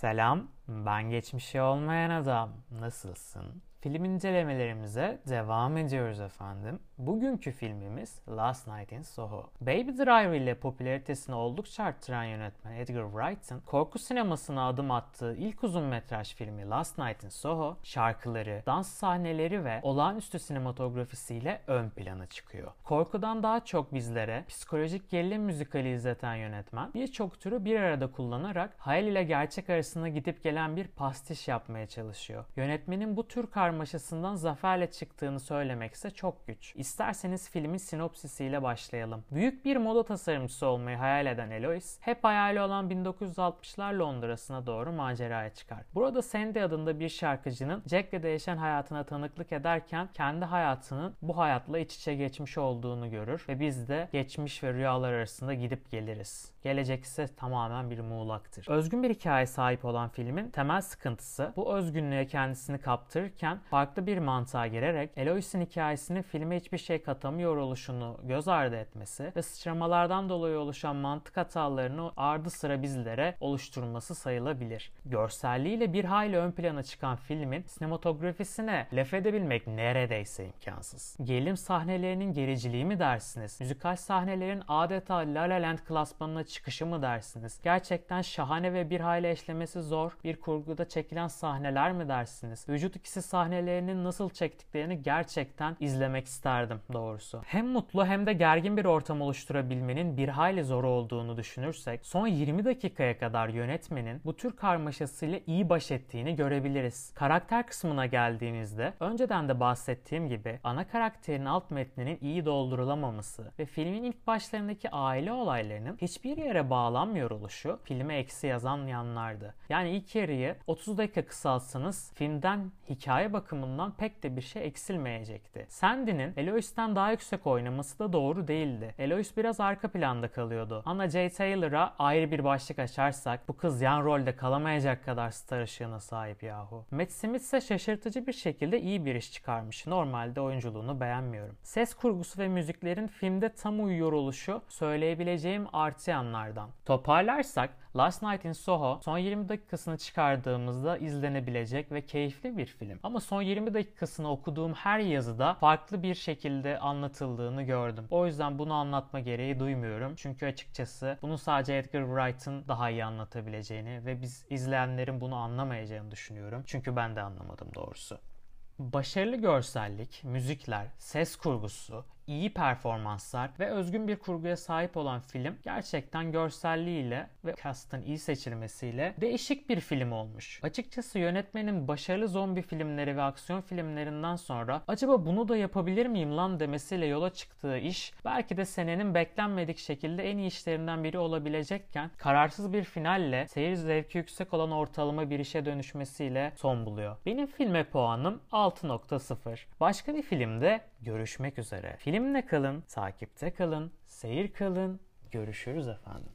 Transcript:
Selam, ben geçmişi olmayan adam. Nasılsın? Film incelemelerimize devam ediyoruz efendim. Bugünkü filmimiz Last Night in Soho. Baby Driver ile popülaritesini oldukça arttıran yönetmen Edgar Wright'ın korku sinemasına adım attığı ilk uzun metraj filmi Last Night in Soho, şarkıları, dans sahneleri ve olağanüstü sinematografisiyle ön plana çıkıyor. Korkudan daha çok bizlere psikolojik gerilim müzikali izleten yönetmen birçok türü bir arada kullanarak hayal ile gerçek arasında gidip gelen bir pastiş yapmaya çalışıyor. Yönetmenin bu tür karmaşasından zaferle çıktığını söylemekse çok güç. İsterseniz filmin sinopsisiyle başlayalım. Büyük bir moda tasarımcısı olmayı hayal eden Eloise, hep hayali olan 1960'lar Londra'sına doğru maceraya çıkar. Burada Sandy adında bir şarkıcının Jack'le değişen hayatına tanıklık ederken kendi hayatının bu hayatla iç içe geçmiş olduğunu görür ve biz de geçmiş ve rüyalar arasında gidip geliriz. Gelecek ise tamamen bir muğlaktır. Özgün bir hikaye sahip olan filmin temel sıkıntısı bu özgünlüğe kendisini kaptırırken farklı bir mantığa girerek Eloise'in hikayesinin filme hiçbir şey katamıyor oluşunu göz ardı etmesi ve sıçramalardan dolayı oluşan mantık hatalarını ardı sıra bizlere oluşturması sayılabilir. Görselliğiyle bir hayli ön plana çıkan filmin sinematografisine laf edebilmek neredeyse imkansız. Gerilim sahnelerinin gericiliği mi dersiniz? Müzikal sahnelerin adeta La La Land klasmanına çıkışı mı dersiniz? Gerçekten şahane ve bir hayli eşlemesi zor bir kurguda çekilen sahneler mi dersiniz? Vücut ikisi sahnelerinin nasıl çektiklerini gerçekten izlemek isterdim doğrusu. Hem mutlu hem de gergin bir ortam oluşturabilmenin bir hayli zor olduğunu düşünürsek son 20 dakikaya kadar yönetmenin bu tür karmaşasıyla iyi baş ettiğini görebiliriz. Karakter kısmına geldiğimizde önceden de bahsettiğim gibi ana karakterin alt metninin iyi doldurulamaması ve filmin ilk başlarındaki aile olaylarının hiçbir yere bağlanmıyor oluşu filme eksi yazan yanlardı. Yani ilk yarıyı 30 dakika kısaltsanız filmden hikaye bakımından pek de bir şey eksilmeyecekti. Sandy'nin Eloise'den daha yüksek oynaması da doğru değildi. Eloise biraz arka planda kalıyordu. Anna J. Taylor'a ayrı bir başlık açarsak bu kız yan rolde kalamayacak kadar star ışığına sahip yahu. Matt Smith ise şaşırtıcı bir şekilde iyi bir iş çıkarmış. Normalde oyunculuğunu beğenmiyorum. Ses kurgusu ve müziklerin filmde tam uyuyor oluşu söyleyebileceğim artı yanlardan. Toparlarsak Last Night in Soho son 20 dakikasını çıkardığımızda izlenebilecek ve keyifli bir film. Ama son 20 dakikasını okuduğum her yazıda farklı bir şekilde anlatıldığını gördüm. O yüzden bunu anlatma gereği duymuyorum. Çünkü açıkçası bunu sadece Edgar Wright'ın daha iyi anlatabileceğini ve biz izleyenlerin bunu anlamayacağını düşünüyorum. Çünkü ben de anlamadım doğrusu. Başarılı görsellik, müzikler, ses kurgusu, iyi performanslar ve özgün bir kurguya sahip olan film gerçekten görselliğiyle ve cast'ın iyi seçilmesiyle değişik bir film olmuş. Açıkçası yönetmenin başarılı zombi filmleri ve aksiyon filmlerinden sonra acaba bunu da yapabilir miyim lan demesiyle yola çıktığı iş belki de senenin beklenmedik şekilde en iyi işlerinden biri olabilecekken kararsız bir finalle seyir zevki yüksek olan ortalama bir işe dönüşmesiyle son buluyor. Benim filme puanım 6.0. Başka bir filmde görüşmek üzere. Filmle kalın, takipte kalın, seyir kalın. Görüşürüz efendim.